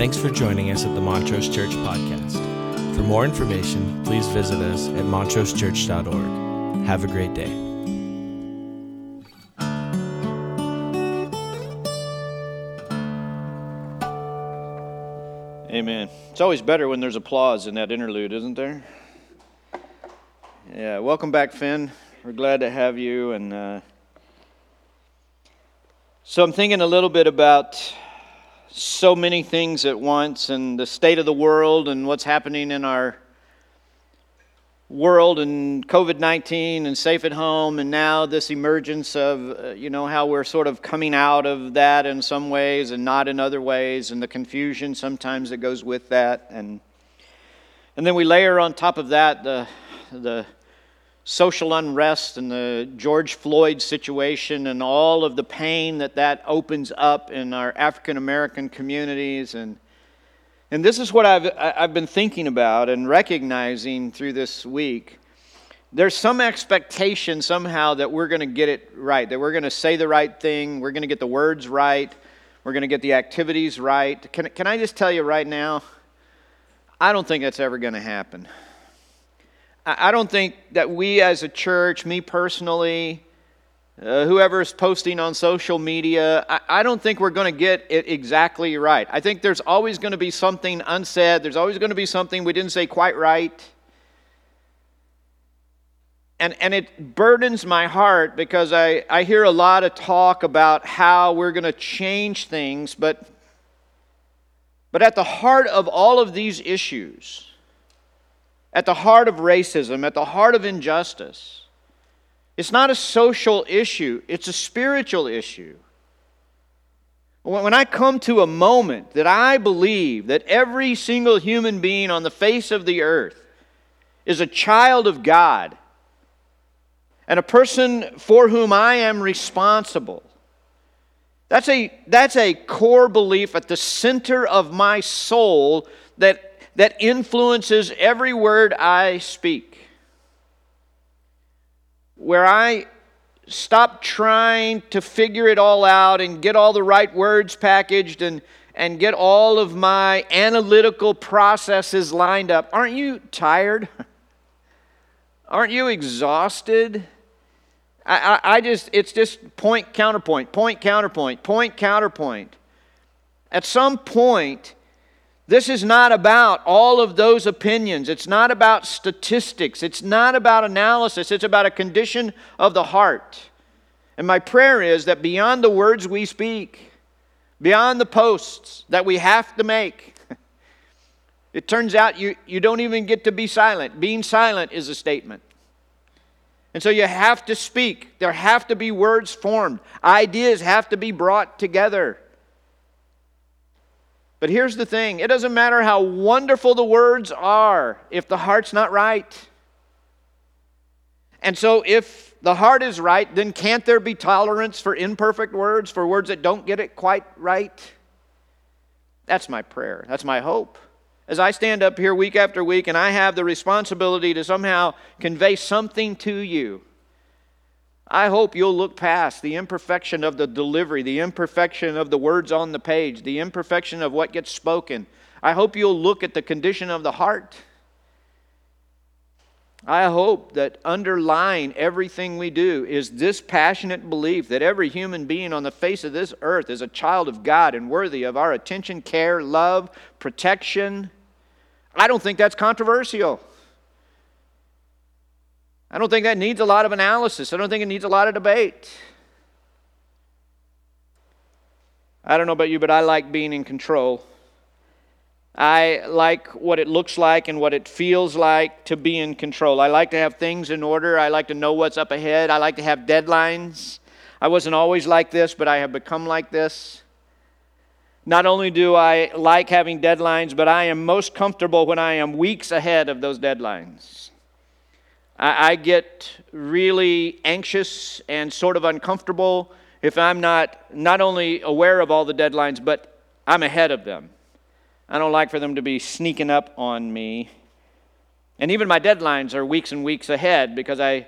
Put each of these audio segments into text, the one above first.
Thanks for joining us at the Montrose Church Podcast. For more information, please visit us at montrosechurch.org. Have a great day. Amen. It's always better when there's applause in that interlude, isn't there? Yeah, welcome back, Finn. We're glad to have you. And uh, so I'm thinking a little bit about so many things at once and the state of the world and what's happening in our world and COVID 19 and safe at home, and now this emergence of, uh, you know, how we're sort of coming out of that in some ways and not in other ways, and the confusion sometimes that goes with that. And, and then we layer on top of that the, the social unrest and the George Floyd situation and all of the pain that that opens up in our African American communities and and this is what I've, I've been thinking about and recognizing through this week. There's some expectation somehow that we're going to get it right, that we're going to say the right thing, we're going to get the words right, we're going to get the activities right. Can, can I just tell you right now? I don't think that's ever going to happen. I don't think that we as a church, me personally, uh, whoever is posting on social media, I, I don't think we're going to get it exactly right. I think there's always going to be something unsaid, there's always going to be something we didn't say quite right. And, and it burdens my heart because I, I hear a lot of talk about how we're going to change things, but, but at the heart of all of these issues, at the heart of racism, at the heart of injustice, it's not a social issue, it's a spiritual issue. When I come to a moment that I believe that every single human being on the face of the earth is a child of God and a person for whom I am responsible, that's a, that's a core belief at the center of my soul that, that influences every word I speak where I stop trying to figure it all out and get all the right words packaged and, and get all of my analytical processes lined up. Aren't you tired? Aren't you exhausted? I, I, I, just, it's just point, counterpoint, point, counterpoint, point, counterpoint. At some point, this is not about all of those opinions. It's not about statistics. It's not about analysis. It's about a condition of the heart. And my prayer is that beyond the words we speak, beyond the posts that we have to make, it turns out you, you don't even get to be silent. Being silent is a statement. And so you have to speak. There have to be words formed. Ideas have to be brought together. But here's the thing it doesn't matter how wonderful the words are if the heart's not right. And so, if the heart is right, then can't there be tolerance for imperfect words, for words that don't get it quite right? That's my prayer. That's my hope. As I stand up here week after week and I have the responsibility to somehow convey something to you I hope you'll look past the imperfection of the delivery, the imperfection of the words on the page, the imperfection of what gets spoken. I hope you'll look at the condition of the heart. I hope that underlying everything we do is this passionate belief that every human being on the face of this earth is a child of God and worthy of our attention, care, love, protection. I don't think that's controversial. I don't think that needs a lot of analysis. I don't think it needs a lot of debate. I don't know about you, but I like being in control. I like what it looks like and what it feels like to be in control. I like to have things in order. I like to know what's up ahead. I like to have deadlines. I wasn't always like this, but I have become like this. Not only do I like having deadlines, but I am most comfortable when I am weeks ahead of those deadlines. I, I get really anxious and sort of uncomfortable if I'm not not only aware of all the deadlines, but I'm ahead of them. I don't like for them to be sneaking up on me. And even my deadlines are weeks and weeks ahead because I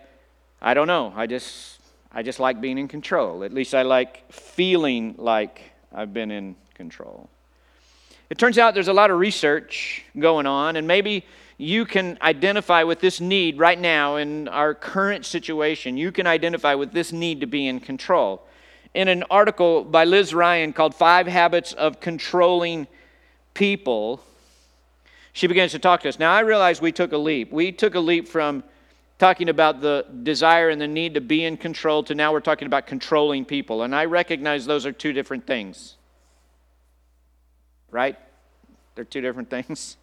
I don't know. I just I just like being in control. At least I like feeling like I've been in control. It turns out there's a lot of research going on, and maybe you can identify with this need right now in our current situation. You can identify with this need to be in control. In an article by Liz Ryan called Five Habits of Controlling People, she begins to talk to us. Now, I realize we took a leap. We took a leap from talking about the desire and the need to be in control to now we're talking about controlling people. And I recognize those are two different things. Right? They're two different things.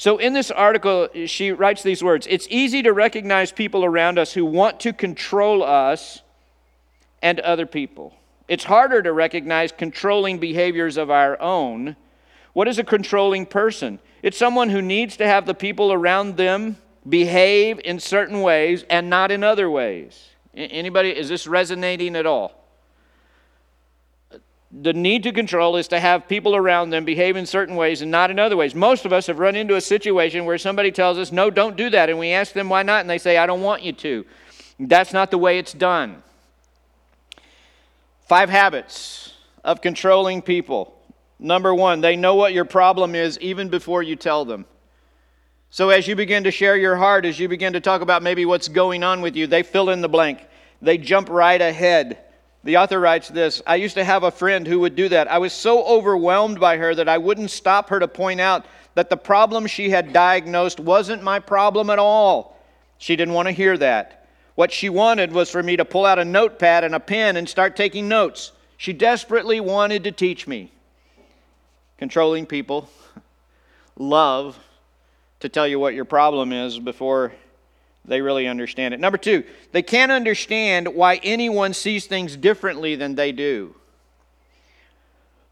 So, in this article, she writes these words It's easy to recognize people around us who want to control us and other people. It's harder to recognize controlling behaviors of our own what is a controlling person? It's someone who needs to have the people around them behave in certain ways and not in other ways. Anybody, is this resonating at all? The need to control is to have people around them behave in certain ways and not in other ways. Most of us have run into a situation where somebody tells us, no, don't do that. And we ask them why not, and they say, I don't want you to. That's not the way it's done. Five habits of controlling people. Number one, they know what your problem is even before you tell them. So, as you begin to share your heart, as you begin to talk about maybe what's going on with you, they fill in the blank. They jump right ahead. The author writes this I used to have a friend who would do that. I was so overwhelmed by her that I wouldn't stop her to point out that the problem she had diagnosed wasn't my problem at all. She didn't want to hear that. What she wanted was for me to pull out a notepad and a pen and start taking notes. She desperately wanted to teach me controlling people love to tell you what your problem is before they really understand it. Number two, they can't understand why anyone sees things differently than they do.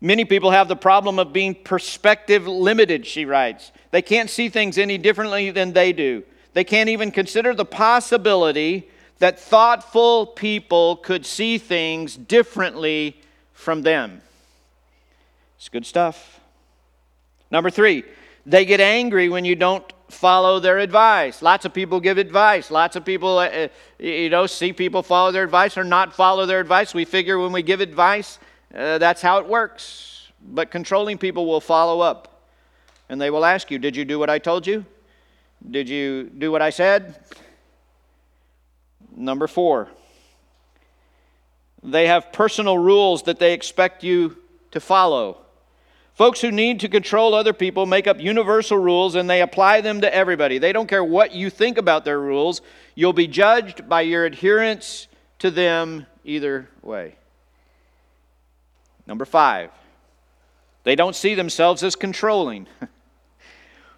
Many people have the problem of being perspective limited, she writes. They can't see things any differently than they do. They can't even consider the possibility that thoughtful people could see things differently from them. It's good stuff. Number three, they get angry when you don't follow their advice. Lots of people give advice. Lots of people, uh, uh, you know, see people follow their advice or not follow their advice. We figure when we give advice, uh, that's how it works. But controlling people will follow up and they will ask you, Did you do what I told you? Did you do what I said? Number four, they have personal rules that they expect you to follow. Folks who need to control other people make up universal rules and they apply them to everybody. They don't care what you think about their rules, you'll be judged by your adherence to them either way. Number five, they don't see themselves as controlling.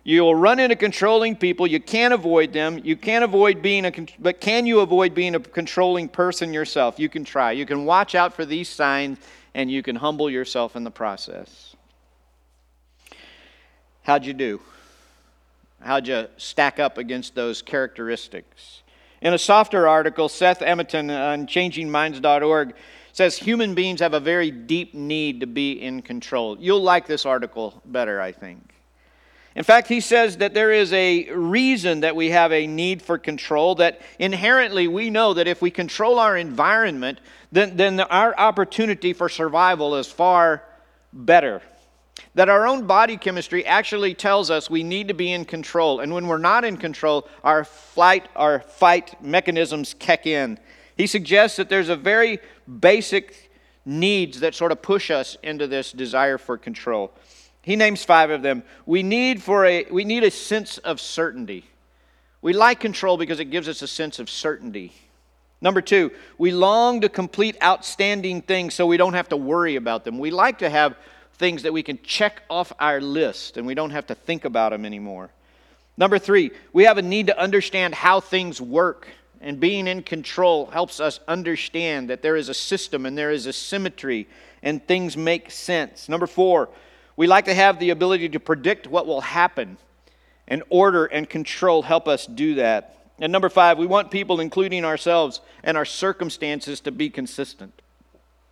You'll run into controlling people. You can't avoid them. You can't avoid being a, but can you avoid being a controlling person yourself? You can try. You can watch out for these signs and you can humble yourself in the process. How'd you do? How'd you stack up against those characteristics? In a softer article, Seth Ematon on changingminds.org says human beings have a very deep need to be in control. You'll like this article better, I think. In fact, he says that there is a reason that we have a need for control, that inherently we know that if we control our environment, then, then our opportunity for survival is far better that our own body chemistry actually tells us we need to be in control. And when we're not in control, our flight, our fight mechanisms kick in. He suggests that there's a very basic needs that sort of push us into this desire for control. He names five of them. We need for a we need a sense of certainty. We like control because it gives us a sense of certainty. Number two, we long to complete outstanding things so we don't have to worry about them. We like to have things that we can check off our list and we don't have to think about them anymore. Number three, we have a need to understand how things work. And being in control helps us understand that there is a system and there is a symmetry and things make sense. Number four, we like to have the ability to predict what will happen. And order and control help us do that. And number five, we want people, including ourselves and our circumstances, to be consistent.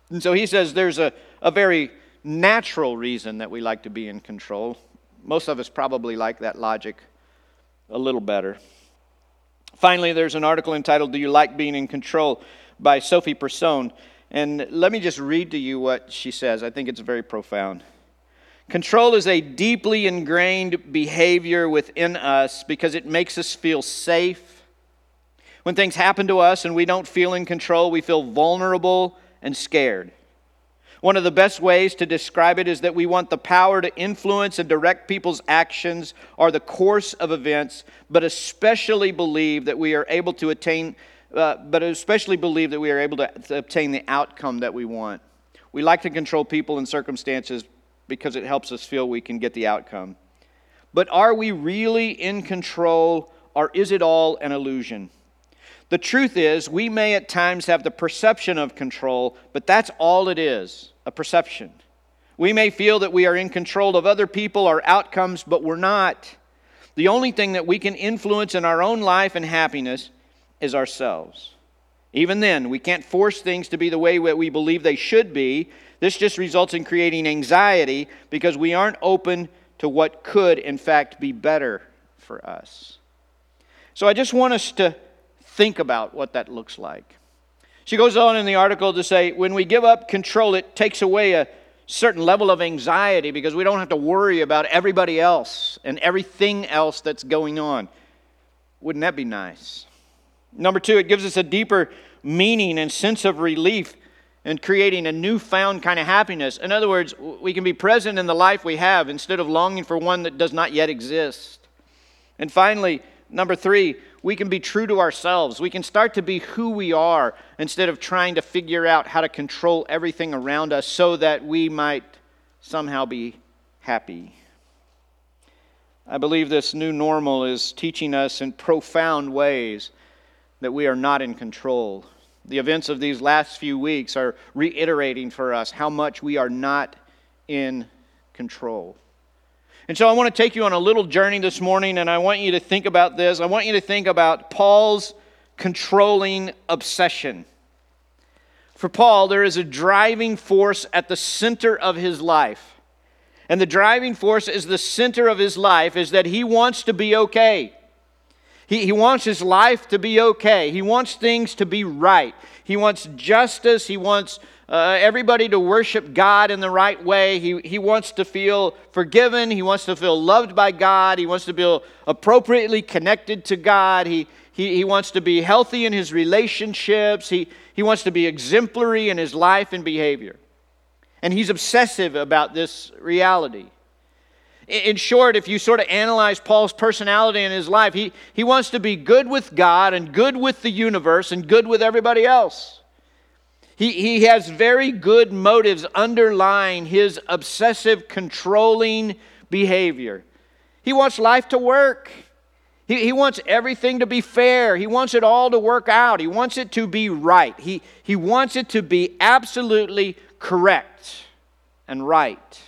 And so he says there's a, a very natural reason that we like to be in control. Most of us probably like that logic a little better. Finally, there's an article entitled Do You Like Being in Control by Sophie Persone. And let me just read to you what she says. I think it's very profound. Control is a deeply ingrained behavior within us because it makes us feel safe. When things happen to us and we don't feel in control, we feel vulnerable and scared. One of the best ways to describe it is that we want the power to influence and direct people's actions or the course of events, but especially believe that we are able to attain, uh, but especially believe that we are able to, to obtain the outcome that we want. We like to control people and circumstances because it helps us feel we can get the outcome. But are we really in control, or is it all an illusion? The truth is, we may at times have the perception of control, but that's all it is a perception. We may feel that we are in control of other people or outcomes, but we're not. The only thing that we can influence in our own life and happiness is ourselves. Even then, we can't force things to be the way that we believe they should be. This just results in creating anxiety because we aren't open to what could, in fact, be better for us. So I just want us to think about what that looks like. She goes on in the article to say when we give up control, it takes away a certain level of anxiety because we don't have to worry about everybody else and everything else that's going on. Wouldn't that be nice? Number two, it gives us a deeper meaning and sense of relief and creating a newfound kind of happiness. In other words, we can be present in the life we have instead of longing for one that does not yet exist. And finally, number three, we can be true to ourselves. We can start to be who we are instead of trying to figure out how to control everything around us so that we might somehow be happy. I believe this new normal is teaching us in profound ways that we are not in control. The events of these last few weeks are reiterating for us how much we are not in control. And so I want to take you on a little journey this morning, and I want you to think about this. I want you to think about Paul's controlling obsession. For Paul, there is a driving force at the center of his life. And the driving force is the center of his life is that he wants to be okay. He, he wants his life to be okay. He wants things to be right. He wants justice. He wants uh, everybody to worship God in the right way. He, he wants to feel forgiven. He wants to feel loved by God. He wants to feel appropriately connected to God. He, he, he wants to be healthy in his relationships. He, he wants to be exemplary in his life and behavior. And he's obsessive about this reality. In short, if you sort of analyze Paul's personality in his life, he, he wants to be good with God and good with the universe and good with everybody else. He, he has very good motives underlying his obsessive, controlling behavior. He wants life to work. He, he wants everything to be fair. He wants it all to work out. He wants it to be right. He, he wants it to be absolutely correct and right.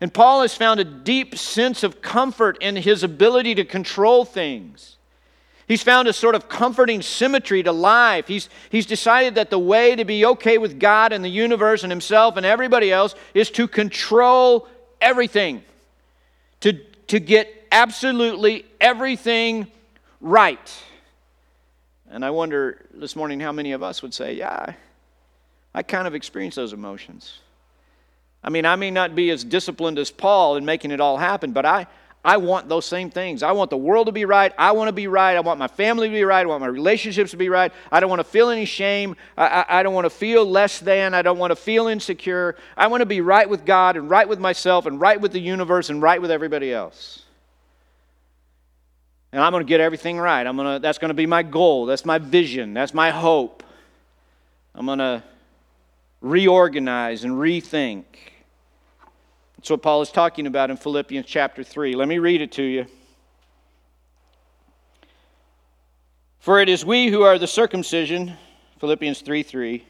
And Paul has found a deep sense of comfort in his ability to control things. He's found a sort of comforting symmetry to life. He's, he's decided that the way to be okay with God and the universe and himself and everybody else is to control everything, to, to get absolutely everything right. And I wonder this morning how many of us would say, Yeah, I kind of experience those emotions. I mean, I may not be as disciplined as Paul in making it all happen, but I, I want those same things. I want the world to be right. I want to be right. I want my family to be right. I want my relationships to be right. I don't want to feel any shame. I, I, I, don't want to feel less than. I don't want to feel insecure. I want to be right with God and right with myself and right with the universe and right with everybody else. And I'm going to get everything right. I'm going to, that's going to be my goal. That's my vision. That's my hope. I'm going to reorganize and rethink. That's what Paul is talking about in Philippians chapter 3. Let me read it to you. For it is we who are the circumcision, Philippians 3 3.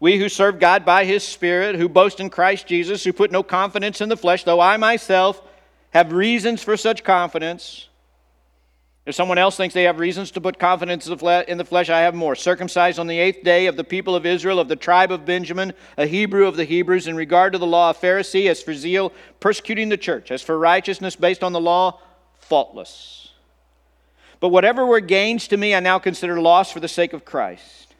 We who serve God by his Spirit, who boast in Christ Jesus, who put no confidence in the flesh, though I myself have reasons for such confidence. If someone else thinks they have reasons to put confidence in the flesh, I have more. Circumcised on the eighth day of the people of Israel, of the tribe of Benjamin, a Hebrew of the Hebrews, in regard to the law, a Pharisee, as for zeal, persecuting the church, as for righteousness based on the law, faultless. But whatever were gains to me, I now consider loss for the sake of Christ.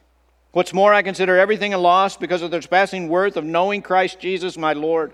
What's more, I consider everything a loss because of the surpassing worth of knowing Christ Jesus my Lord,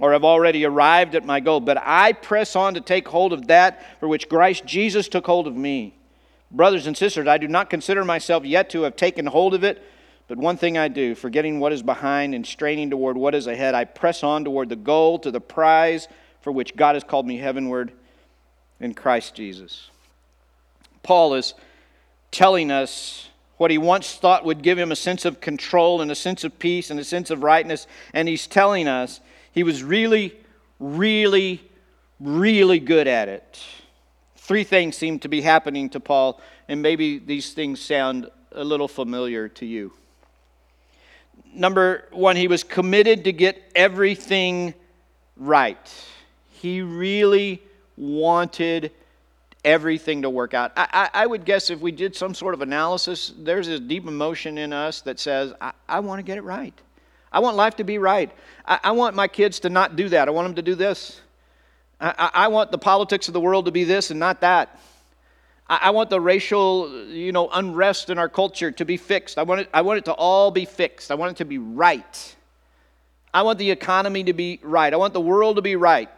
or have already arrived at my goal, but I press on to take hold of that for which Christ Jesus took hold of me. Brothers and sisters, I do not consider myself yet to have taken hold of it, but one thing I do, forgetting what is behind and straining toward what is ahead, I press on toward the goal, to the prize for which God has called me heavenward in Christ Jesus. Paul is telling us what he once thought would give him a sense of control and a sense of peace and a sense of rightness. And he's telling us he was really, really, really good at it. Three things seem to be happening to Paul, and maybe these things sound a little familiar to you. Number one, he was committed to get everything right. He really wanted everything to work out. I, I, I, would guess if we did some sort of analysis, there's a deep emotion in us that says, I, I want to get it right. I want life to be right. I, I, want my kids to not do that. I want them to do this. I, I want the politics of the world to be this and not that. I, want the racial, you know, unrest in our culture to be fixed. I want, it, I want it to all be fixed. I want it to be right. I want the economy to be right. I want the world to be right.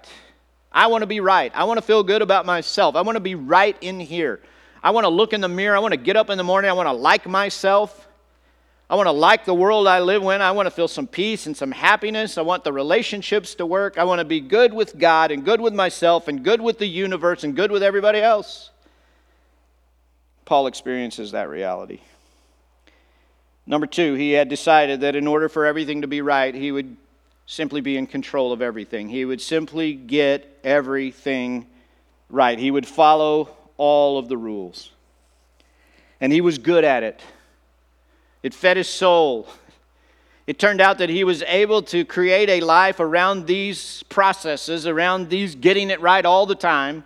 I want to be right. I want to feel good about myself. I want to be right in here. I want to look in the mirror. I want to get up in the morning. I want to like myself. I want to like the world I live in. I want to feel some peace and some happiness. I want the relationships to work. I want to be good with God and good with myself and good with the universe and good with everybody else. Paul experiences that reality. Number two, he had decided that in order for everything to be right, he would simply be in control of everything. He would simply get everything right. He would follow all of the rules. And he was good at it. It fed his soul. It turned out that he was able to create a life around these processes, around these getting it right all the time,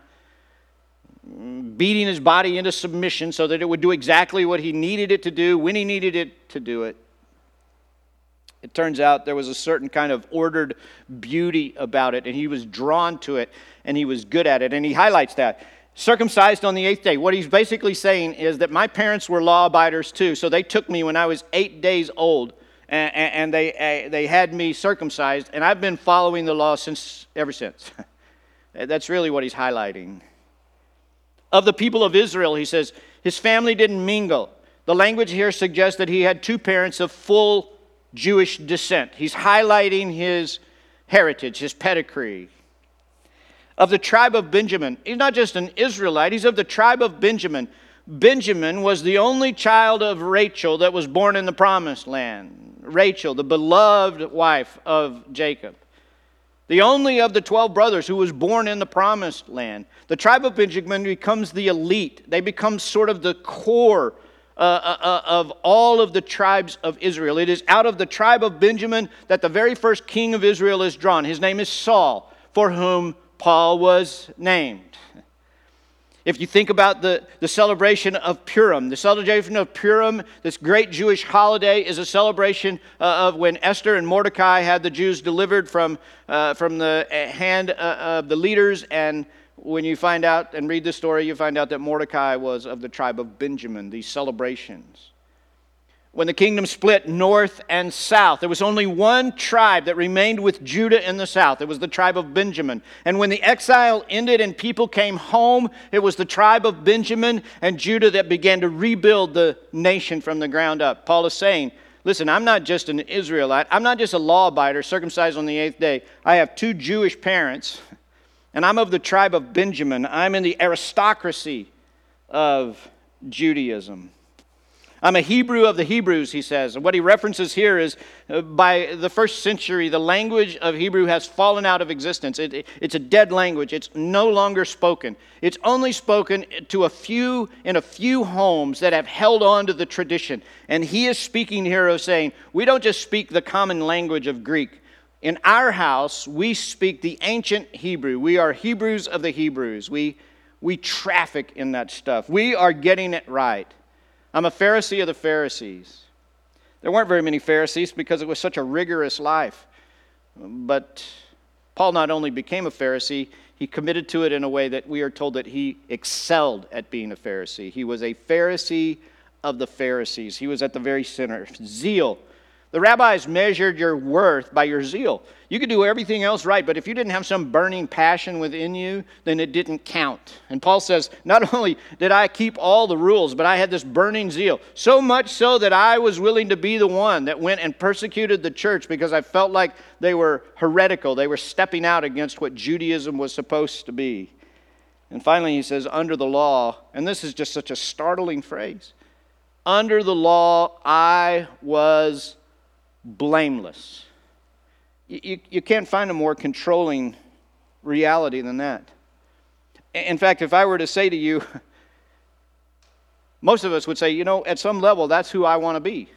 beating his body into submission so that it would do exactly what he needed it to do when he needed it to do it. It turns out there was a certain kind of ordered beauty about it, and he was drawn to it, and he was good at it. And he highlights that. Circumcised on the eighth day. What he's basically saying is that my parents were law abiders too, so they took me when I was eight days old, and, and they, they had me circumcised, and I've been following the law since ever since. That's really what he's highlighting. Of the people of Israel, he says, his family didn't mingle. The language here suggests that he had two parents of full Jewish descent. He's highlighting his heritage, his pedigree. Of the tribe of Benjamin, he's not just an Israelite, he's of the tribe of Benjamin. Benjamin was the only child of Rachel that was born in the promised land. Rachel, the beloved wife of Jacob. The only of the 12 brothers who was born in the promised land. The tribe of Benjamin becomes the elite. They become sort of the core uh, uh, uh, of all of the tribes of Israel. It is out of the tribe of Benjamin that the very first king of Israel is drawn. His name is Saul, for whom Paul was named. If you think about the, the celebration of Purim, the celebration of Purim, this great Jewish holiday, is a celebration uh, of when Esther and Mordecai had the Jews delivered from, uh, from the hand uh, of the leaders and when you find out and read the story, you find out that Mordecai was of the tribe of Benjamin, these celebrations. When the kingdom split north and south, there was only one tribe that remained with Judah in the south. It was the tribe of Benjamin. And when the exile ended and people came home, it was the tribe of Benjamin and Judah that began to rebuild the nation from the ground up. Paul is saying, Listen, I'm not just an Israelite. I'm not just a law abider circumcised on the eighth day. I have two Jewish parents and I'm of the tribe of Benjamin. I'm in the aristocracy of Judaism. I'm a Hebrew of the Hebrews, he says. And what he references here is uh, by the first century, the language of Hebrew has fallen out of existence. It, it, it's a dead language, it's no longer spoken. It's only spoken to a few in a few homes that have held on to the tradition. And he is speaking here of saying, we don't just speak the common language of Greek. In our house, we speak the ancient Hebrew. We are Hebrews of the Hebrews. We, we traffic in that stuff. We are getting it right. I'm a Pharisee of the Pharisees. There weren't very many Pharisees because it was such a rigorous life. But Paul not only became a Pharisee, he committed to it in a way that we are told that he excelled at being a Pharisee. He was a Pharisee of the Pharisees, he was at the very center. Zeal the rabbis measured your worth by your zeal. You could do everything else right, but if you didn't have some burning passion within you, then it didn't count. And Paul says, Not only did I keep all the rules, but I had this burning zeal. So much so that I was willing to be the one that went and persecuted the church because I felt like they were heretical. They were stepping out against what Judaism was supposed to be. And finally, he says, Under the law, and this is just such a startling phrase under the law, I was blameless. You, you can't find a more controlling reality than that. In fact, if I were to say to you, most of us would say, you know, at some level, that's who I want to be.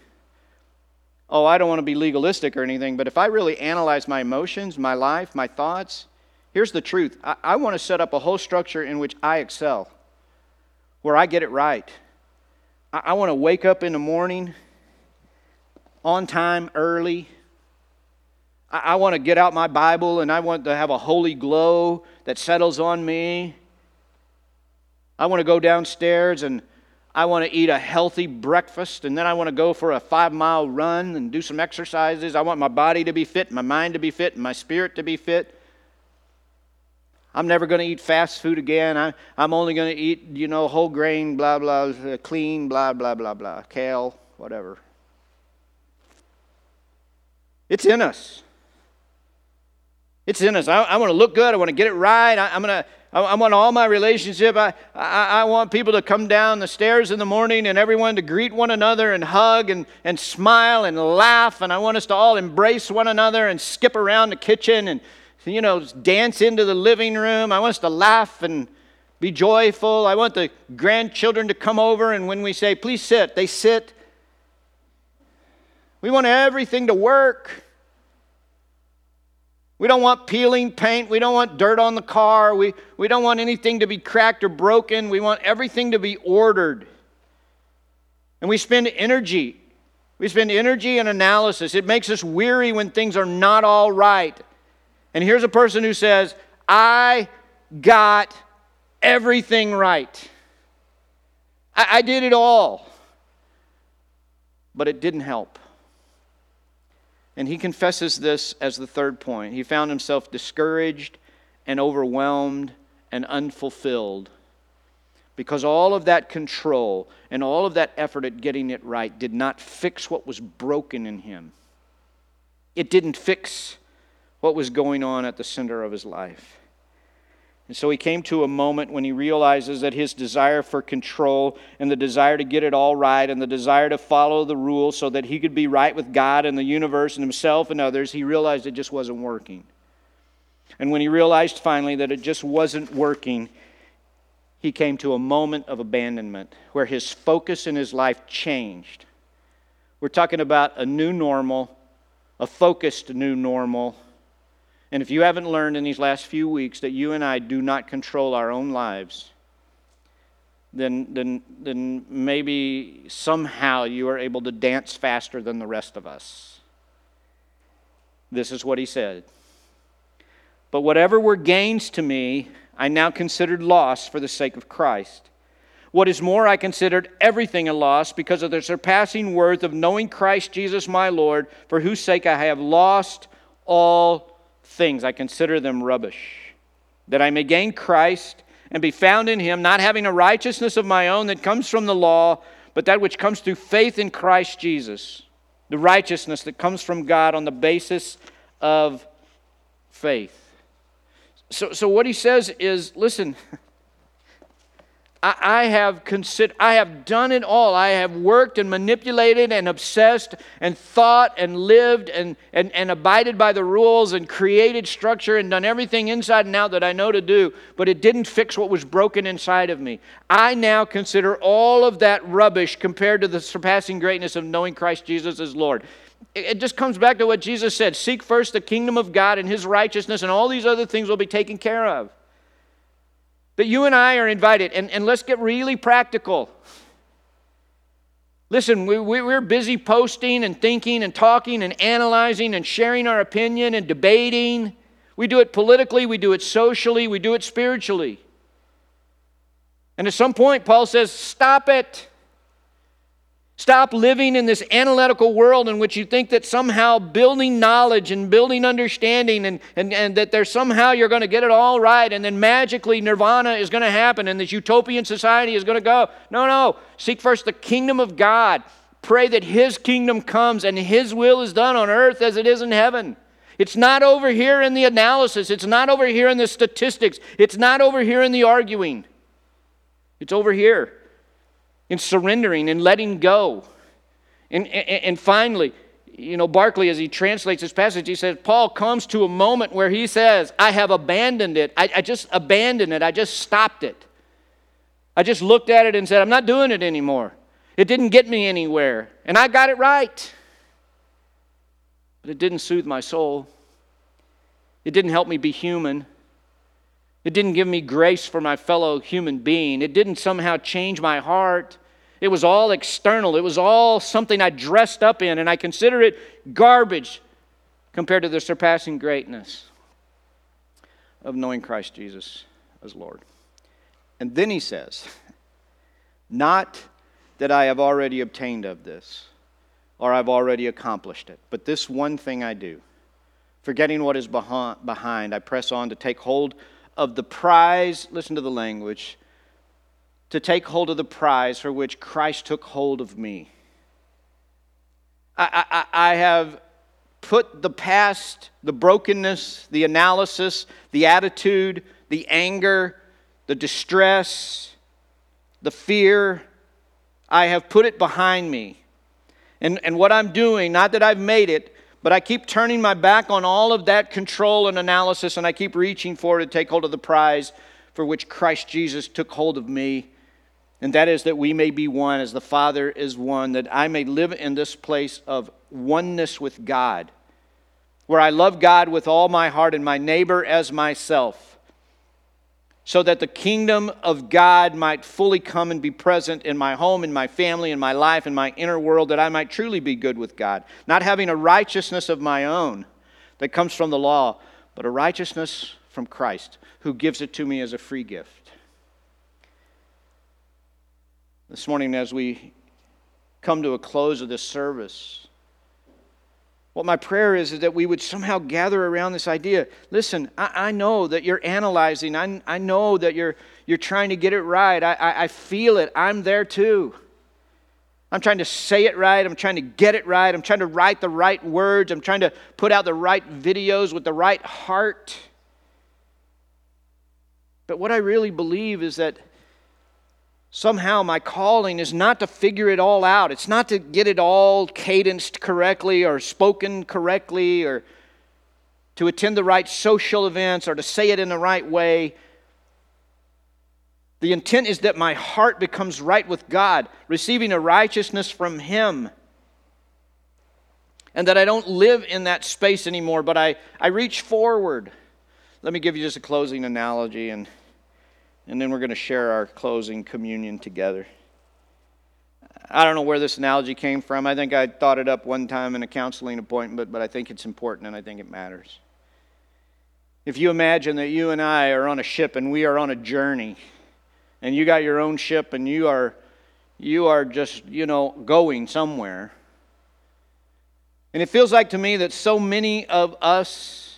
Oh, I don't want to be legalistic or anything, but if I really analyze my emotions, my life, my thoughts, here's the truth. I, I want to set up a whole structure in which I excel, where I get it right. I, I want to wake up in the morning on time, early. I, I want to get out my Bible and I want to have a holy glow that settles on me. I want to go downstairs and I want to eat a healthy breakfast and then I want to go for a five mile run and do some exercises. I want my body to be fit, my mind to be fit, and my spirit to be fit. I'm never going to eat fast food again. I, I'm only going to eat, you know, whole grain, blah, blah, clean, blah, blah, blah, blah, kale, whatever. It's in us. It's in us. I, I want to look good. I want to get it right. I, am going to. I, want all my relationship. I, I, I want people to come down the stairs in the morning and everyone to greet one another and hug and, and smile and laugh. And I want us to all embrace one another and skip around the kitchen and, you know, dance into the living room. I want us to laugh and be joyful. I want the grandchildren to come over and when we say, please sit, they sit. We want everything to work. We don't want peeling paint. We don't want dirt on the car. We, we don't want anything to be cracked or broken. We want everything to be ordered. And we spend energy. We spend energy and analysis. It makes us weary when things are not all right. And here's a person who says, I got everything right. I, I did it all. But it didn't help. And he confesses this as the third point. He found himself discouraged and overwhelmed and unfulfilled because all of that control and all of that effort at getting it right did not fix what was broken in him. It didn't fix what was going on at the center of his life. And so he came to a moment when he realizes that his desire for control and the desire to get it all right and the desire to follow the rules so that he could be right with God and the universe and himself and others, he realized it just wasn't working. And when he realized finally that it just wasn't working, he came to a moment of abandonment where his focus in his life changed. We're talking about a new normal, a focused new normal and if you haven't learned in these last few weeks that you and I do not control our own lives, then, then, then maybe somehow you are able to dance faster than the rest of us. This is what he said. But whatever were gains to me, I now considered loss for the sake of Christ. What is more, I considered everything a loss because of the surpassing worth of knowing Christ Jesus my Lord, for whose sake I have lost all things, I consider them rubbish, that I may gain Christ and be found in him, not having a righteousness of my own that comes from the law, but that which comes through faith in Christ Jesus, the righteousness that comes from God on the basis of faith. So, so what he says is listen, I, I have considered, I have done it all. I have worked and manipulated and obsessed and thought and lived and, and, and abided by the rules and created structure and done everything inside and out that I know to do, but it didn't fix what was broken inside of me. I now consider all of that rubbish compared to the surpassing greatness of knowing Christ Jesus as Lord. It just comes back to what Jesus said Seek first the kingdom of God and his righteousness, and all these other things will be taken care of. But you and I are invited, and, and let's get really practical. Listen, we, we, we're busy posting and thinking and talking and analyzing and sharing our opinion and debating. We do it politically, we do it socially, we do it spiritually. And at some point, Paul says, Stop it. Stop living in this analytical world in which you think that somehow building knowledge and building understanding and, and, and that there's somehow you're going to get it all right and then magically nirvana is going to happen and this utopian society is going to go. No, no. Seek first the kingdom of God. Pray that His kingdom comes and His will is done on earth as it is in heaven. It's not over here in the analysis, it's not over here in the statistics, it's not over here in the arguing. It's over here in surrendering and letting go. And, and, and finally, you know, Barclay, as he translates this passage, he says, Paul comes to a moment where he says, I have abandoned it. I, I just abandoned it. I just stopped it. I just looked at it and said, I'm not doing it anymore. It didn't get me anywhere. And I got it right. But it didn't soothe my soul. It didn't help me be human. It didn't give me grace for my fellow human being. It didn't somehow change my heart. It was all external. It was all something I dressed up in, and I consider it garbage compared to the surpassing greatness of knowing Christ Jesus as Lord. And then he says, Not that I have already obtained of this, or I've already accomplished it, but this one thing I do. Forgetting what is behind, I press on to take hold of the prize, listen to the language, to take hold of the prize for which Christ took hold of me. I, I, I have put the past, the brokenness, the analysis, the attitude, the anger, the distress, the fear, I have put it behind me. And, and what I'm doing, not that I've made it, but I keep turning my back on all of that control and analysis, and I keep reaching for it to take hold of the prize for which Christ Jesus took hold of me. And that is that we may be one as the Father is one, that I may live in this place of oneness with God, where I love God with all my heart and my neighbor as myself so that the kingdom of God might fully come and be present in my home, in my family, in my life, in my inner world, that I might truly be good with God. Not having a righteousness of my own that comes from the law, but a righteousness from Christ who gives it to me as a free gift. This morning, as we come to a close of this service, what my prayer is is that we would somehow gather around this idea. Listen, I, I know that you're analyzing. I, I know that you're, you're trying to get it right. I, I, I feel it. I'm there too. I'm trying to say it right. I'm trying to get it right. I'm trying to write the right words. I'm trying to put out the right videos with the right heart. But what I really believe is that somehow my calling is not to figure it all out. It's not to get it all cadenced correctly or spoken correctly or to attend the right social events or to say it in the right way. The intent is that my heart becomes right with God, receiving a righteousness from Him. And that I don't live in that space anymore, but I, I reach forward. Let me give you just a closing analogy and and then we're going to share our closing communion together. I don't know where this analogy came from. I think I thought it up one time in a counseling appointment, but I think it's important and I think it matters. If you imagine that you and I are on a ship and we are on a journey, and you got your own ship and you are you are just, you know, going somewhere. And it feels like to me that so many of us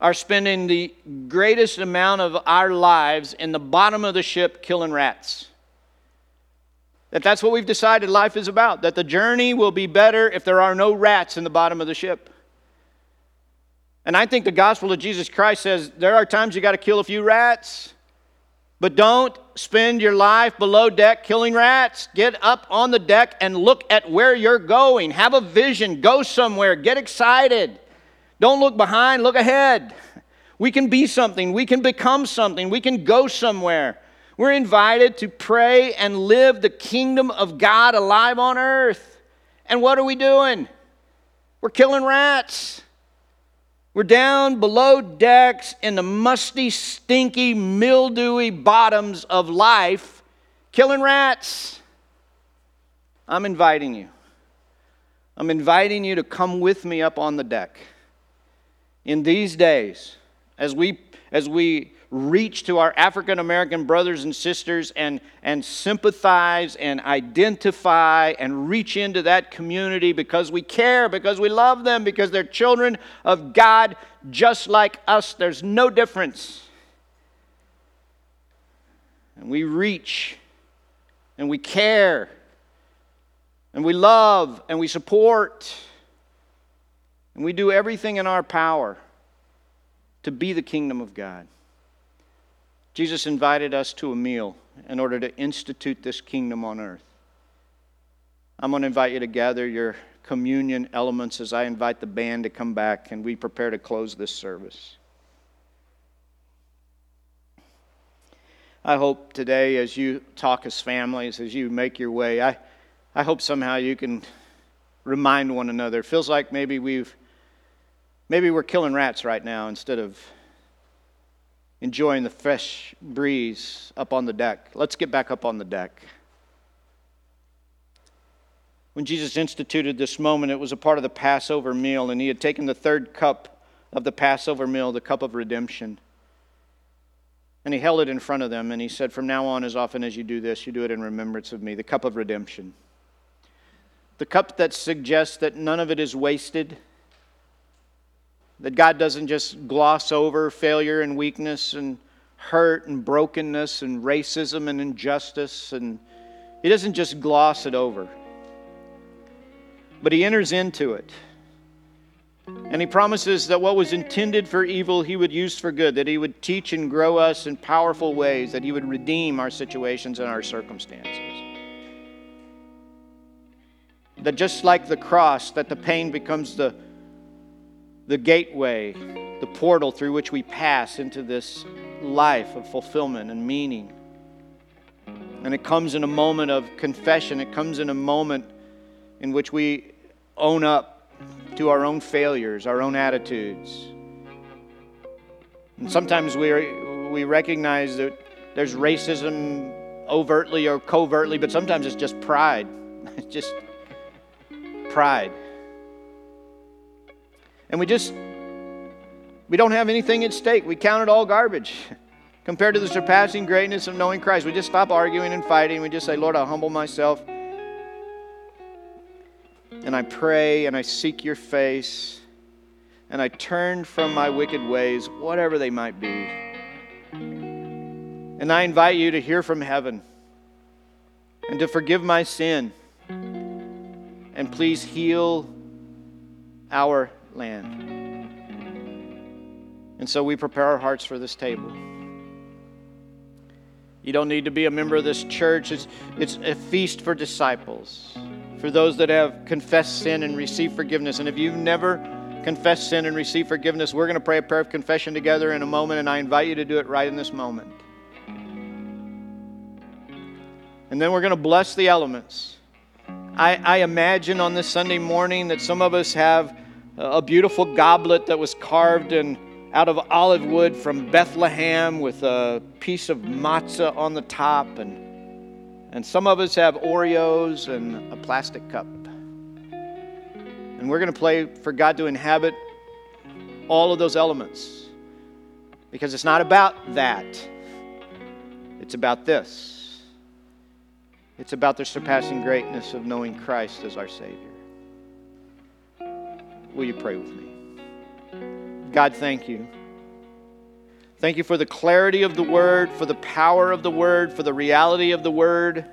are spending the greatest amount of our lives in the bottom of the ship killing rats. That that's what we've decided life is about, that the journey will be better if there are no rats in the bottom of the ship. And I think the gospel of Jesus Christ says there are times you got to kill a few rats. But don't spend your life below deck killing rats. Get up on the deck and look at where you're going. Have a vision. Go somewhere. Get excited. Don't look behind, look ahead. We can be something. We can become something. We can go somewhere. We're invited to pray and live the kingdom of God alive on earth. And what are we doing? We're killing rats. We're down below decks in the musty, stinky, mildewy bottoms of life, killing rats. I'm inviting you. I'm inviting you to come with me up on the deck. In these days, as we, as we reach to our African American brothers and sisters and, and sympathize and identify and reach into that community because we care, because we love them, because they're children of God just like us. There's no difference. And we reach and we care and we love and we support and we do everything in our power to be the kingdom of God. Jesus invited us to a meal in order to institute this kingdom on earth. I'm going to invite you to gather your communion elements as I invite the band to come back and we prepare to close this service. I hope today, as you talk as families, as you make your way, I, I hope somehow you can remind one another. It feels like maybe we've maybe we're killing rats right now instead of enjoying the fresh breeze up on the deck. Let's get back up on the deck. When Jesus instituted this moment, it was a part of the Passover meal, and he had taken the third cup of the Passover meal, the cup of redemption. And he held it in front of them, and he said, From now on, as often as you do this, you do it in remembrance of me, the cup of redemption. The cup that suggests that none of it is wasted that God doesn't just gloss over failure and weakness and hurt and brokenness and racism and injustice, and He doesn't just gloss it over. But He enters into it. And He promises that what was intended for evil, He would use for good, that He would teach and grow us in powerful ways, that He would redeem our situations and our circumstances. That just like the cross, that the pain becomes the the gateway, the portal through which we pass into this life of fulfillment and meaning. And it comes in a moment of confession, it comes in a moment in which we own up to our own failures, our own attitudes. And sometimes we, we recognize that there's racism overtly or covertly, but sometimes it's just pride. It's just pride and we just we don't have anything at stake. We count it all garbage compared to the surpassing greatness of knowing Christ. We just stop arguing and fighting. We just say, Lord, I'll humble myself. And I pray and I seek your face. And I turn from my wicked ways, whatever they might be. And I invite you to hear from heaven and to forgive my sin. And please heal our land. And so we prepare our hearts for this table. You don't need to be a member of this church. It's, it's a feast for disciples, for those that have confessed sin and received forgiveness. And if you've never confessed sin and received forgiveness, we're going to pray a prayer of confession together in a moment, and I invite you to do it right in this moment. And then we're going to bless the elements. I, I imagine on this Sunday morning that some of us have a beautiful goblet that was carved in, out of olive wood from Bethlehem with a piece of matzah on the top. And, and some of us have Oreos and a plastic cup. And we're going to play for God to inhabit all of those elements because it's not about that, it's about this. It's about the surpassing greatness of knowing Christ as our Savior. Will you pray with me? God, thank you. Thank you for the clarity of the word, for the power of the word, for the reality of the word.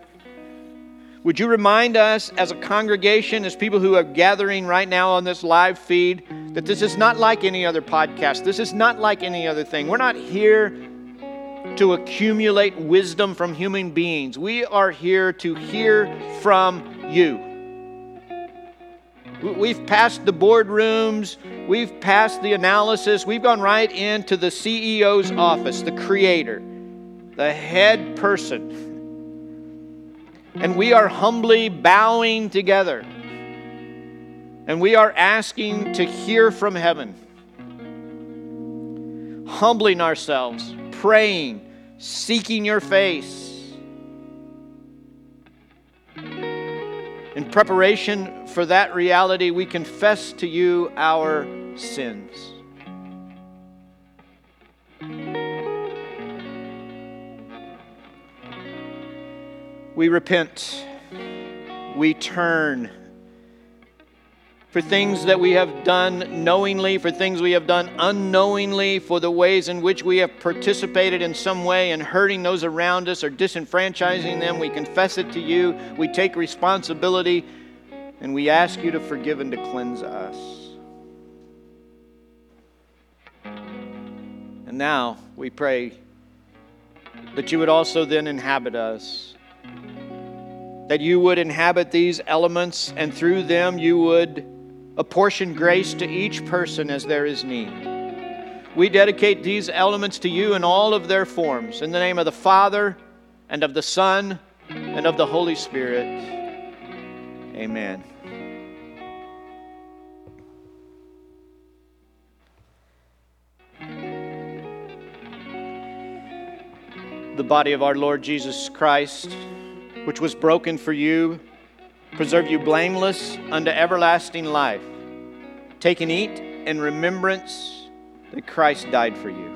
Would you remind us as a congregation, as people who are gathering right now on this live feed, that this is not like any other podcast? This is not like any other thing. We're not here to accumulate wisdom from human beings. We are here to hear from you. We've passed the boardrooms, we've passed the analysis, we've gone right into the CEO's office, the creator, the head person. And we are humbly bowing together. And we are asking to hear from heaven, humbling ourselves, praying, seeking your face. Preparation for that reality, we confess to you our sins. We repent. We turn for things that we have done knowingly, for things we have done unknowingly, for the ways in which we have participated in some way in hurting those around us or disenfranchising them. We confess it to you. We take responsibility and we ask you to forgive and to cleanse us. And now we pray that you would also then inhabit us. That you would inhabit these elements, and through them you would apportion grace to each person as there is need. We dedicate these elements to you in all of their forms. In the name of the Father, and of the Son, and of the Holy Spirit. Amen. The body of our Lord Jesus Christ, which was broken for you preserve you blameless unto everlasting life. Take and eat in remembrance that Christ died for you.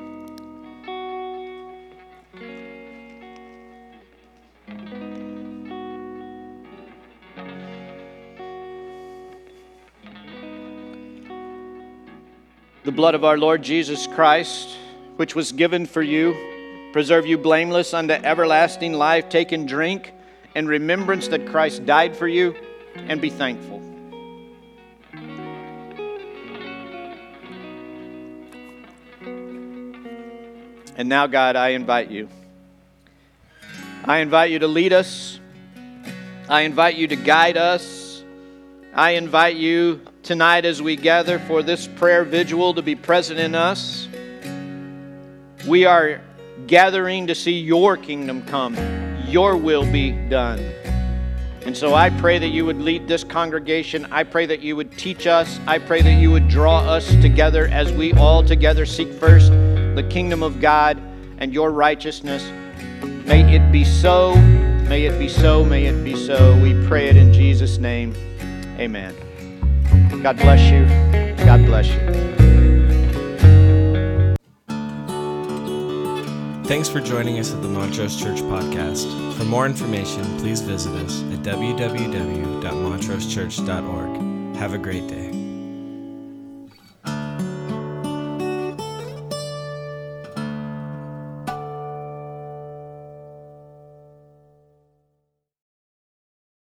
The blood of our Lord Jesus Christ, which was given for you, preserve you blameless unto everlasting life. Take and drink in remembrance that Christ died for you and be thankful. And now, God, I invite you. I invite you to lead us. I invite you to guide us. I invite you tonight as we gather for this prayer vigil to be present in us. We are gathering to see your kingdom come your will be done. And so I pray that you would lead this congregation. I pray that you would teach us. I pray that you would draw us together as we all together seek first the kingdom of God and your righteousness. May it be so. May it be so. May it be so. We pray it in Jesus' name. Amen. God bless you. God bless you. Thanks for joining us at the Montrose Church Podcast. For more information, please visit us at www.montrosechurch.org. Have a great day.